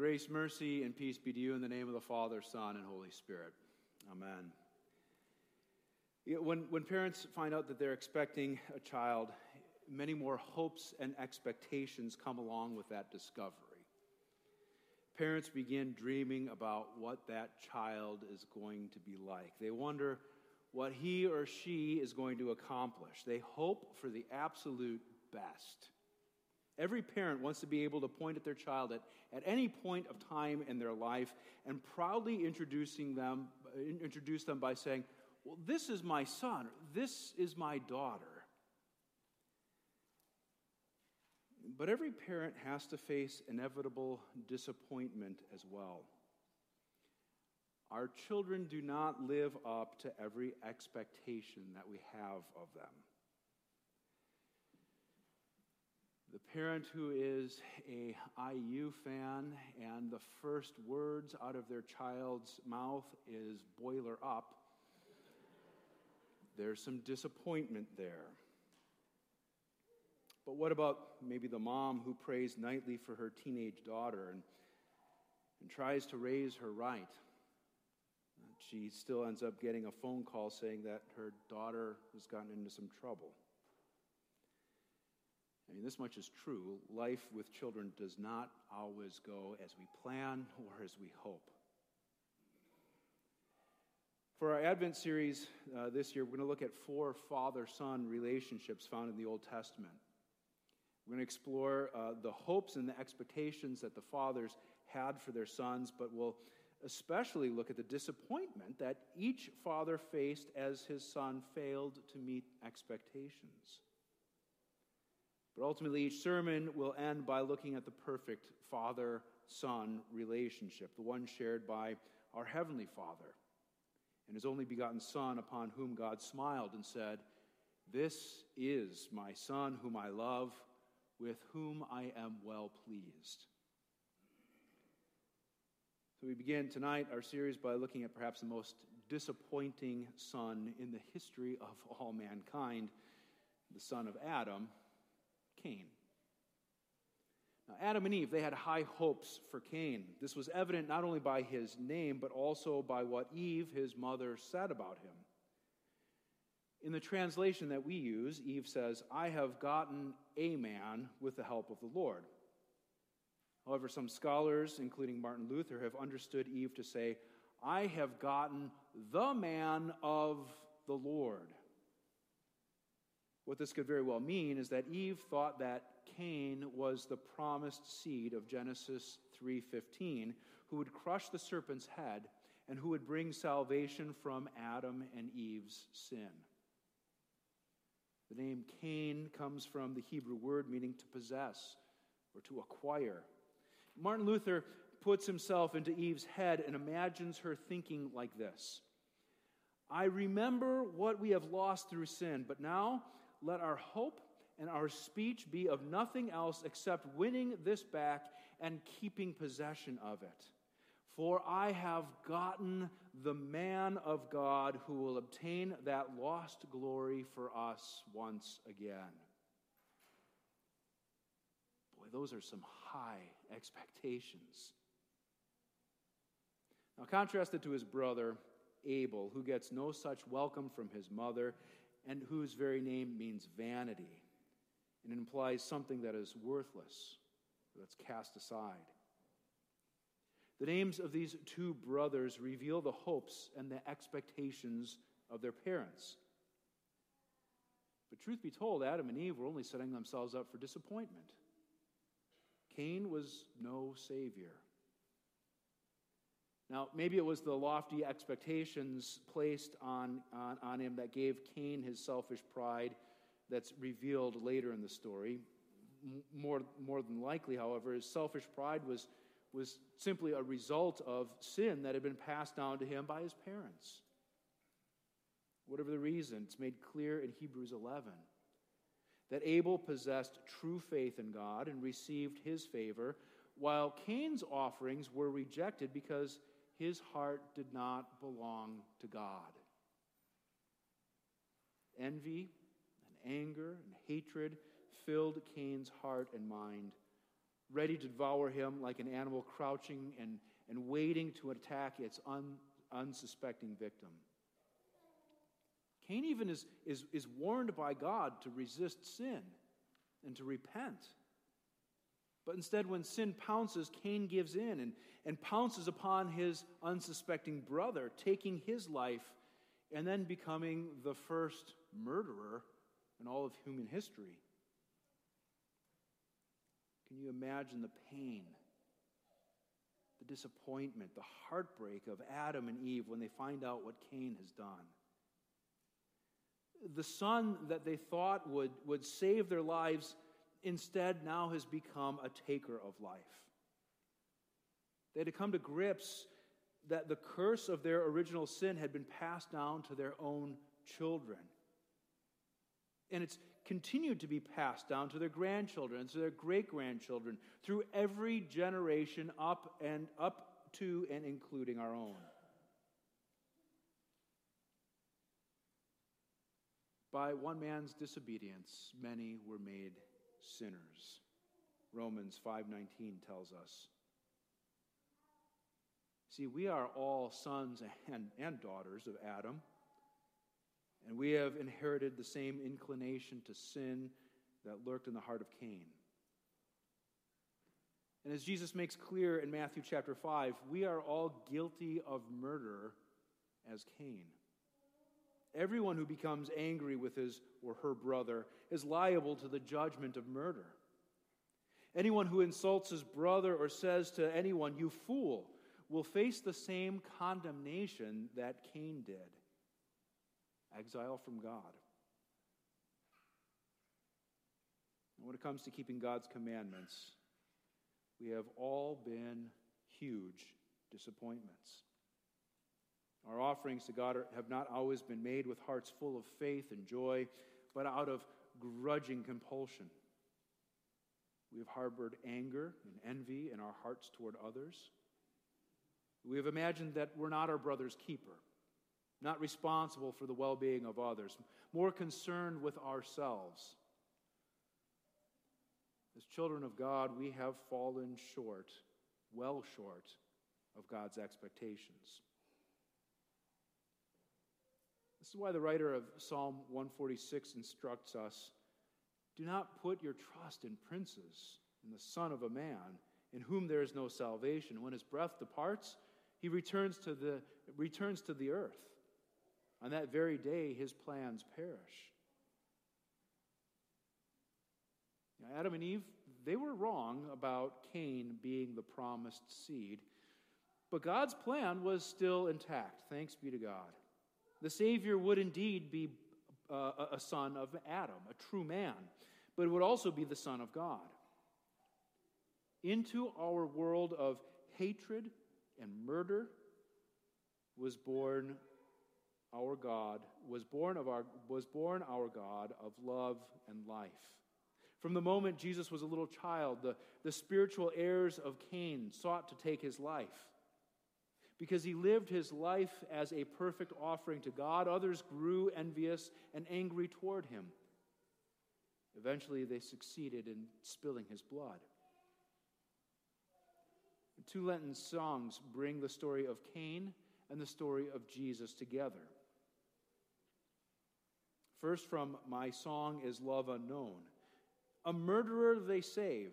Grace, mercy, and peace be to you in the name of the Father, Son, and Holy Spirit. Amen. When, when parents find out that they're expecting a child, many more hopes and expectations come along with that discovery. Parents begin dreaming about what that child is going to be like. They wonder what he or she is going to accomplish. They hope for the absolute best. Every parent wants to be able to point at their child at, at any point of time in their life and proudly introducing them, introduce them by saying, Well, this is my son, this is my daughter. But every parent has to face inevitable disappointment as well. Our children do not live up to every expectation that we have of them. The parent who is a IU fan and the first words out of their child's mouth is boiler up, there's some disappointment there. But what about maybe the mom who prays nightly for her teenage daughter and, and tries to raise her right? She still ends up getting a phone call saying that her daughter has gotten into some trouble. Mean, this much is true. Life with children does not always go as we plan or as we hope. For our Advent series uh, this year, we're going to look at four father son relationships found in the Old Testament. We're going to explore uh, the hopes and the expectations that the fathers had for their sons, but we'll especially look at the disappointment that each father faced as his son failed to meet expectations. But ultimately, each sermon will end by looking at the perfect father son relationship, the one shared by our Heavenly Father and His only begotten Son, upon whom God smiled and said, This is my Son, whom I love, with whom I am well pleased. So, we begin tonight our series by looking at perhaps the most disappointing son in the history of all mankind, the son of Adam, Cain. Now, Adam and Eve, they had high hopes for Cain. This was evident not only by his name, but also by what Eve, his mother, said about him. In the translation that we use, Eve says, I have gotten a man with the help of the Lord. However, some scholars, including Martin Luther, have understood Eve to say, I have gotten the man of the Lord. What this could very well mean is that Eve thought that Cain was the promised seed of Genesis 3:15, who would crush the serpent's head and who would bring salvation from Adam and Eve's sin. The name Cain comes from the Hebrew word meaning to possess or to acquire. Martin Luther puts himself into Eve's head and imagines her thinking like this I remember what we have lost through sin, but now let our hope and our speech be of nothing else except winning this back and keeping possession of it. For I have gotten the man of God who will obtain that lost glory for us once again. Boy, those are some high expectations. Now, contrasted to his brother Abel, who gets no such welcome from his mother and whose very name means vanity. And implies something that is worthless, that's cast aside. The names of these two brothers reveal the hopes and the expectations of their parents. But truth be told, Adam and Eve were only setting themselves up for disappointment. Cain was no savior. Now, maybe it was the lofty expectations placed on, on, on, him that gave Cain his selfish pride that's revealed later in the story. More, more than likely, however, his selfish pride was, was simply a result of sin that had been passed down to him by his parents. Whatever the reason, it's made clear in Hebrews 11 that Abel possessed true faith in God and received his favor, while Cain's offerings were rejected because his heart did not belong to God. Envy and anger and hatred filled Cain's heart and mind, ready to devour him like an animal crouching and, and waiting to attack its un, unsuspecting victim. Cain even is, is, is warned by God to resist sin and to repent. But instead, when sin pounces, Cain gives in and, and pounces upon his unsuspecting brother, taking his life and then becoming the first murderer in all of human history. Can you imagine the pain, the disappointment, the heartbreak of Adam and Eve when they find out what Cain has done? The son that they thought would, would save their lives instead now has become a taker of life. They had to come to grips that the curse of their original sin had been passed down to their own children. And it's continued to be passed down to their grandchildren, to their great grandchildren, through every generation up and up to and including our own. By one man's disobedience, many were made sinners. Romans 5:19 tells us. See, we are all sons and, and daughters of Adam, and we have inherited the same inclination to sin that lurked in the heart of Cain. And as Jesus makes clear in Matthew chapter 5, we are all guilty of murder as Cain. Everyone who becomes angry with his or her brother is liable to the judgment of murder. Anyone who insults his brother or says to anyone, You fool, will face the same condemnation that Cain did exile from God. And when it comes to keeping God's commandments, we have all been huge disappointments. Our offerings to God have not always been made with hearts full of faith and joy, but out of grudging compulsion. We have harbored anger and envy in our hearts toward others. We have imagined that we're not our brother's keeper, not responsible for the well being of others, more concerned with ourselves. As children of God, we have fallen short, well short, of God's expectations. This is why the writer of Psalm 146 instructs us do not put your trust in princes, in the Son of a man, in whom there is no salvation. When his breath departs, he returns to the, returns to the earth. On that very day, his plans perish. Now, Adam and Eve, they were wrong about Cain being the promised seed, but God's plan was still intact. Thanks be to God. The Savior would indeed be uh, a son of Adam, a true man, but would also be the Son of God. Into our world of hatred and murder was born our God, was born of our was born our God of love and life. From the moment Jesus was a little child, the, the spiritual heirs of Cain sought to take his life. Because he lived his life as a perfect offering to God, others grew envious and angry toward him. Eventually, they succeeded in spilling his blood. Two Lenten songs bring the story of Cain and the story of Jesus together. First, from my song is Love Unknown. A murderer they save,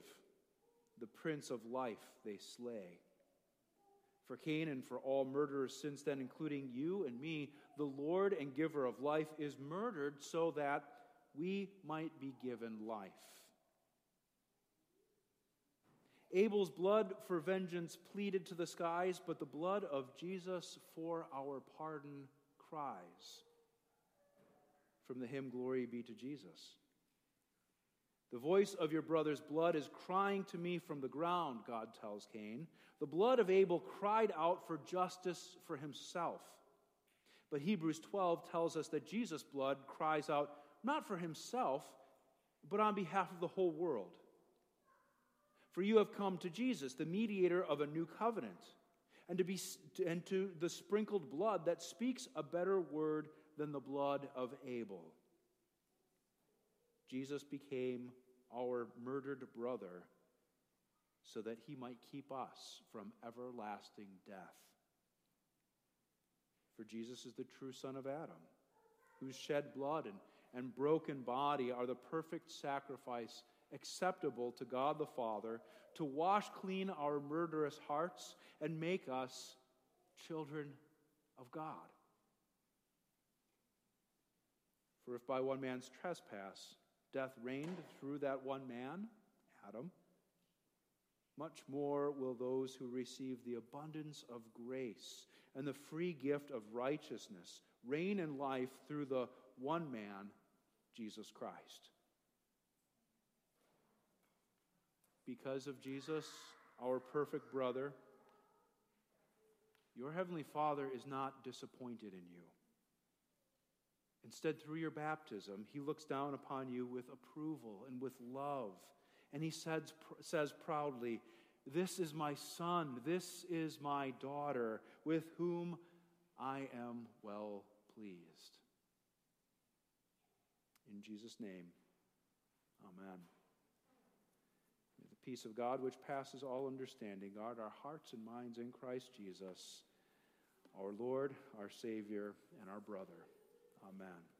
the prince of life they slay. For Cain and for all murderers since then, including you and me, the Lord and giver of life is murdered so that we might be given life. Abel's blood for vengeance pleaded to the skies, but the blood of Jesus for our pardon cries. From the hymn, Glory be to Jesus. The voice of your brother's blood is crying to me from the ground, God tells Cain. The blood of Abel cried out for justice for himself. But Hebrews 12 tells us that Jesus' blood cries out not for himself, but on behalf of the whole world. For you have come to Jesus, the mediator of a new covenant, and to, be, and to the sprinkled blood that speaks a better word than the blood of Abel. Jesus became our murdered brother so that he might keep us from everlasting death. For Jesus is the true Son of Adam, whose shed blood and, and broken body are the perfect sacrifice acceptable to God the Father to wash clean our murderous hearts and make us children of God. For if by one man's trespass death reigned through that one man, Adam, much more will those who receive the abundance of grace and the free gift of righteousness reign in life through the one man, Jesus Christ. Because of Jesus, our perfect brother, your heavenly Father is not disappointed in you. Instead, through your baptism, he looks down upon you with approval and with love. And he says, says proudly, This is my son, this is my daughter, with whom I am well pleased. In Jesus' name, amen. May the peace of God, which passes all understanding, guard our hearts and minds in Christ Jesus, our Lord, our Savior, and our brother. Amen.